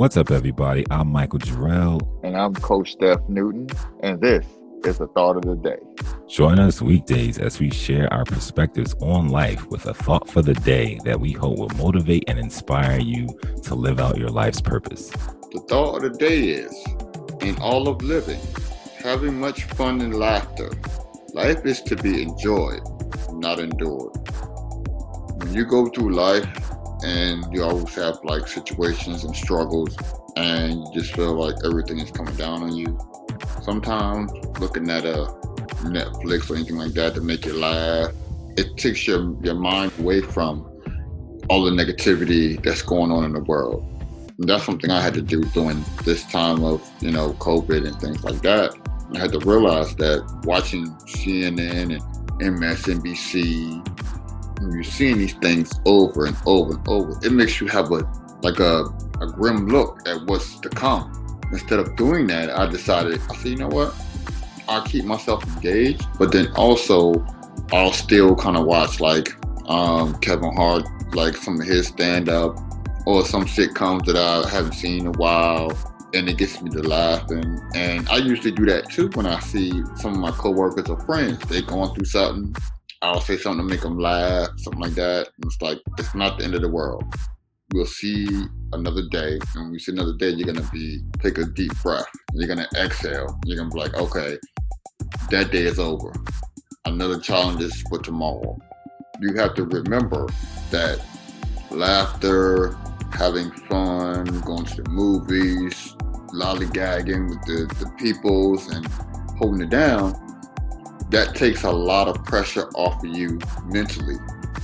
What's up, everybody? I'm Michael Jarrell. And I'm Coach Steph Newton. And this is the thought of the day. Join us weekdays as we share our perspectives on life with a thought for the day that we hope will motivate and inspire you to live out your life's purpose. The thought of the day is in all of living, having much fun and laughter. Life is to be enjoyed, not endured. When you go through life, and you always have like situations and struggles and you just feel like everything is coming down on you. Sometimes looking at a Netflix or anything like that to make you laugh, it takes your, your mind away from all the negativity that's going on in the world. And that's something I had to do during this time of, you know, COVID and things like that. I had to realize that watching CNN and MSNBC when you're seeing these things over and over and over, it makes you have a like a, a grim look at what's to come. Instead of doing that, I decided, I said, you know what? I'll keep myself engaged, but then also I'll still kind of watch like um, Kevin Hart, like some of his stand up or some sitcoms that I haven't seen in a while. And it gets me to laughing. And I usually do that too when I see some of my coworkers or friends. They going through something I'll say something to make them laugh, something like that. And it's like, it's not the end of the world. We'll see another day. And when we see another day, you're going to be, take a deep breath. You're going to exhale. You're going to be like, okay, that day is over. Another challenge is for tomorrow. You have to remember that laughter, having fun, going to the movies, lollygagging with the, the peoples and holding it down that takes a lot of pressure off of you mentally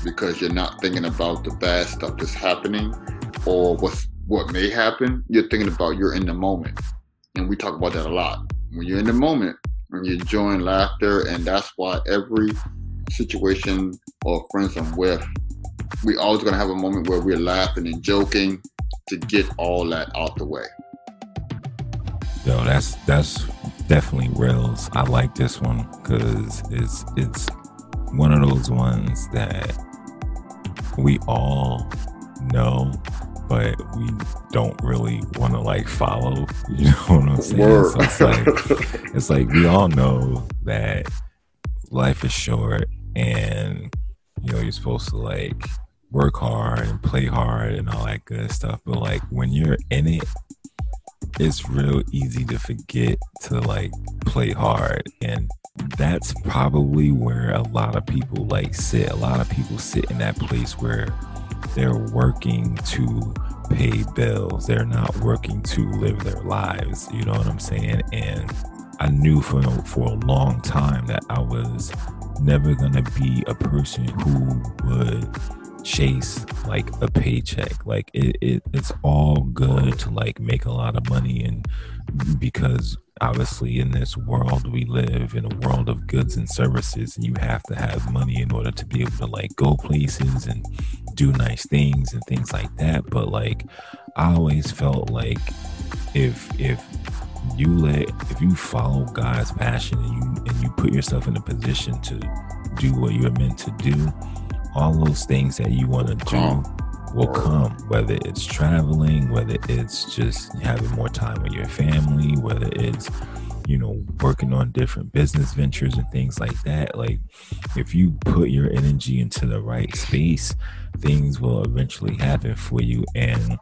because you're not thinking about the bad stuff that's happening or what's what may happen. You're thinking about you're in the moment. And we talk about that a lot. When you're in the moment and you're enjoying laughter, and that's why every situation or friends I'm with, we always gonna have a moment where we're laughing and joking to get all that out the way. Yo, that's that's definitely rails. I like this one because it's it's one of those ones that we all know, but we don't really want to like follow. You know what I'm saying? So it's like it's like we all know that life is short, and you know you're supposed to like work hard and play hard and all that good stuff. But like when you're in it it's real easy to forget to like play hard and that's probably where a lot of people like sit. A lot of people sit in that place where they're working to pay bills. They're not working to live their lives. You know what i'm saying? And i knew for for a long time that i was never going to be a person who would chase like a paycheck. Like it, it it's all good to like make a lot of money and because obviously in this world we live in a world of goods and services and you have to have money in order to be able to like go places and do nice things and things like that but like i always felt like if if you let if you follow god's passion and you and you put yourself in a position to do what you're meant to do all those things that you want to do will come, whether it's traveling, whether it's just having more time with your family, whether it's, you know, working on different business ventures and things like that. Like, if you put your energy into the right space, things will eventually happen for you. And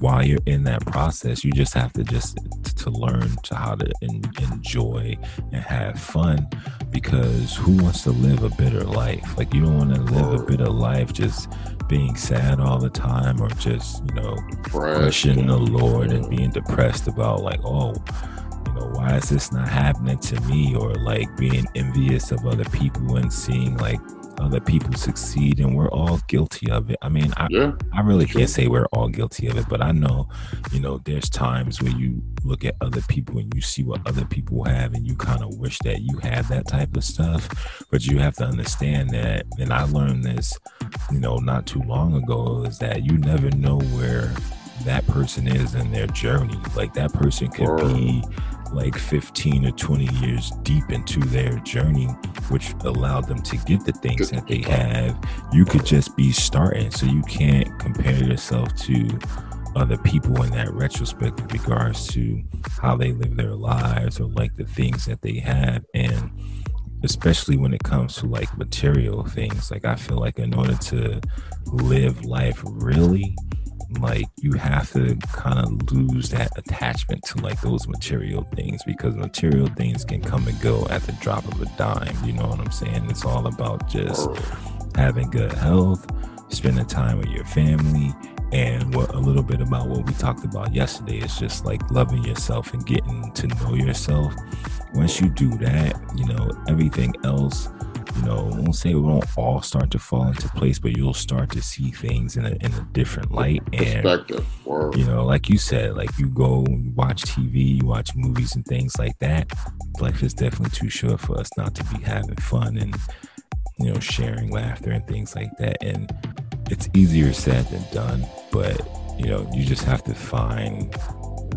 while you're in that process you just have to just to learn to how to in, enjoy and have fun because who wants to live a bitter life? Like you don't want to live a bitter life just being sad all the time or just you know questioning the lord and being depressed about like oh you know why is this not happening to me? Or like being envious of other people and seeing like Uh, other people succeed and we're all guilty of it. I mean, I, yeah, I really can't say we're all guilty of it, but I know, you know, there's times where you look at other people and you see what other people have and you kind of wish that you had that type of stuff. But you have to understand that, and I learned this, you know, not too long ago, is that you never know where that person is in their journey. Like that person could be like 15 or 20 years deep into their journey, which allowed them to get the things that they have. You could just be starting, so you can't compare yourself to other people in that retrospect with regards to how they live their lives or like the things that they have and especially when it comes to like material things like i feel like in order to live life really like you have to kind of lose that attachment to like those material things because material things can come and go at the drop of a dime you know what i'm saying? It's all about just having good health spending time with your family and what a little bit about what we talked about yesterday. Is just like loving yourself and getting to know yourself. Once you do that you know everything else you know, I won't say it won't all start to fall into place, but you'll start to see things in a, in a different light. And, you know, like you said, like you go you watch TV, you watch movies and things like that. Life is definitely too short for us not to be having fun and, you know, sharing laughter and things like that. And it's easier said than done, but, you know, you just have to find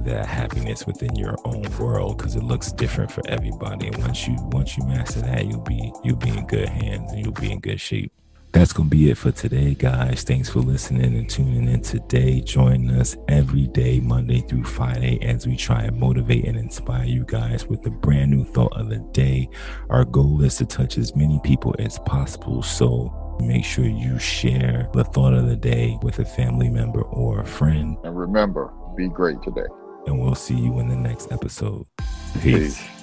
that happiness within your own world because it looks different for everybody. And once you once you master that, you'll be you'll be in good hands and you'll be in good shape. That's gonna be it for today, guys. Thanks for listening and tuning in today. Join us every day, Monday through Friday, as we try and motivate and inspire you guys with a brand new thought of the day. Our goal is to touch as many people as possible. So make sure you share the thought of the day with a family member or a friend. And remember, be great today and we'll see you in the next episode. Peace. Peace.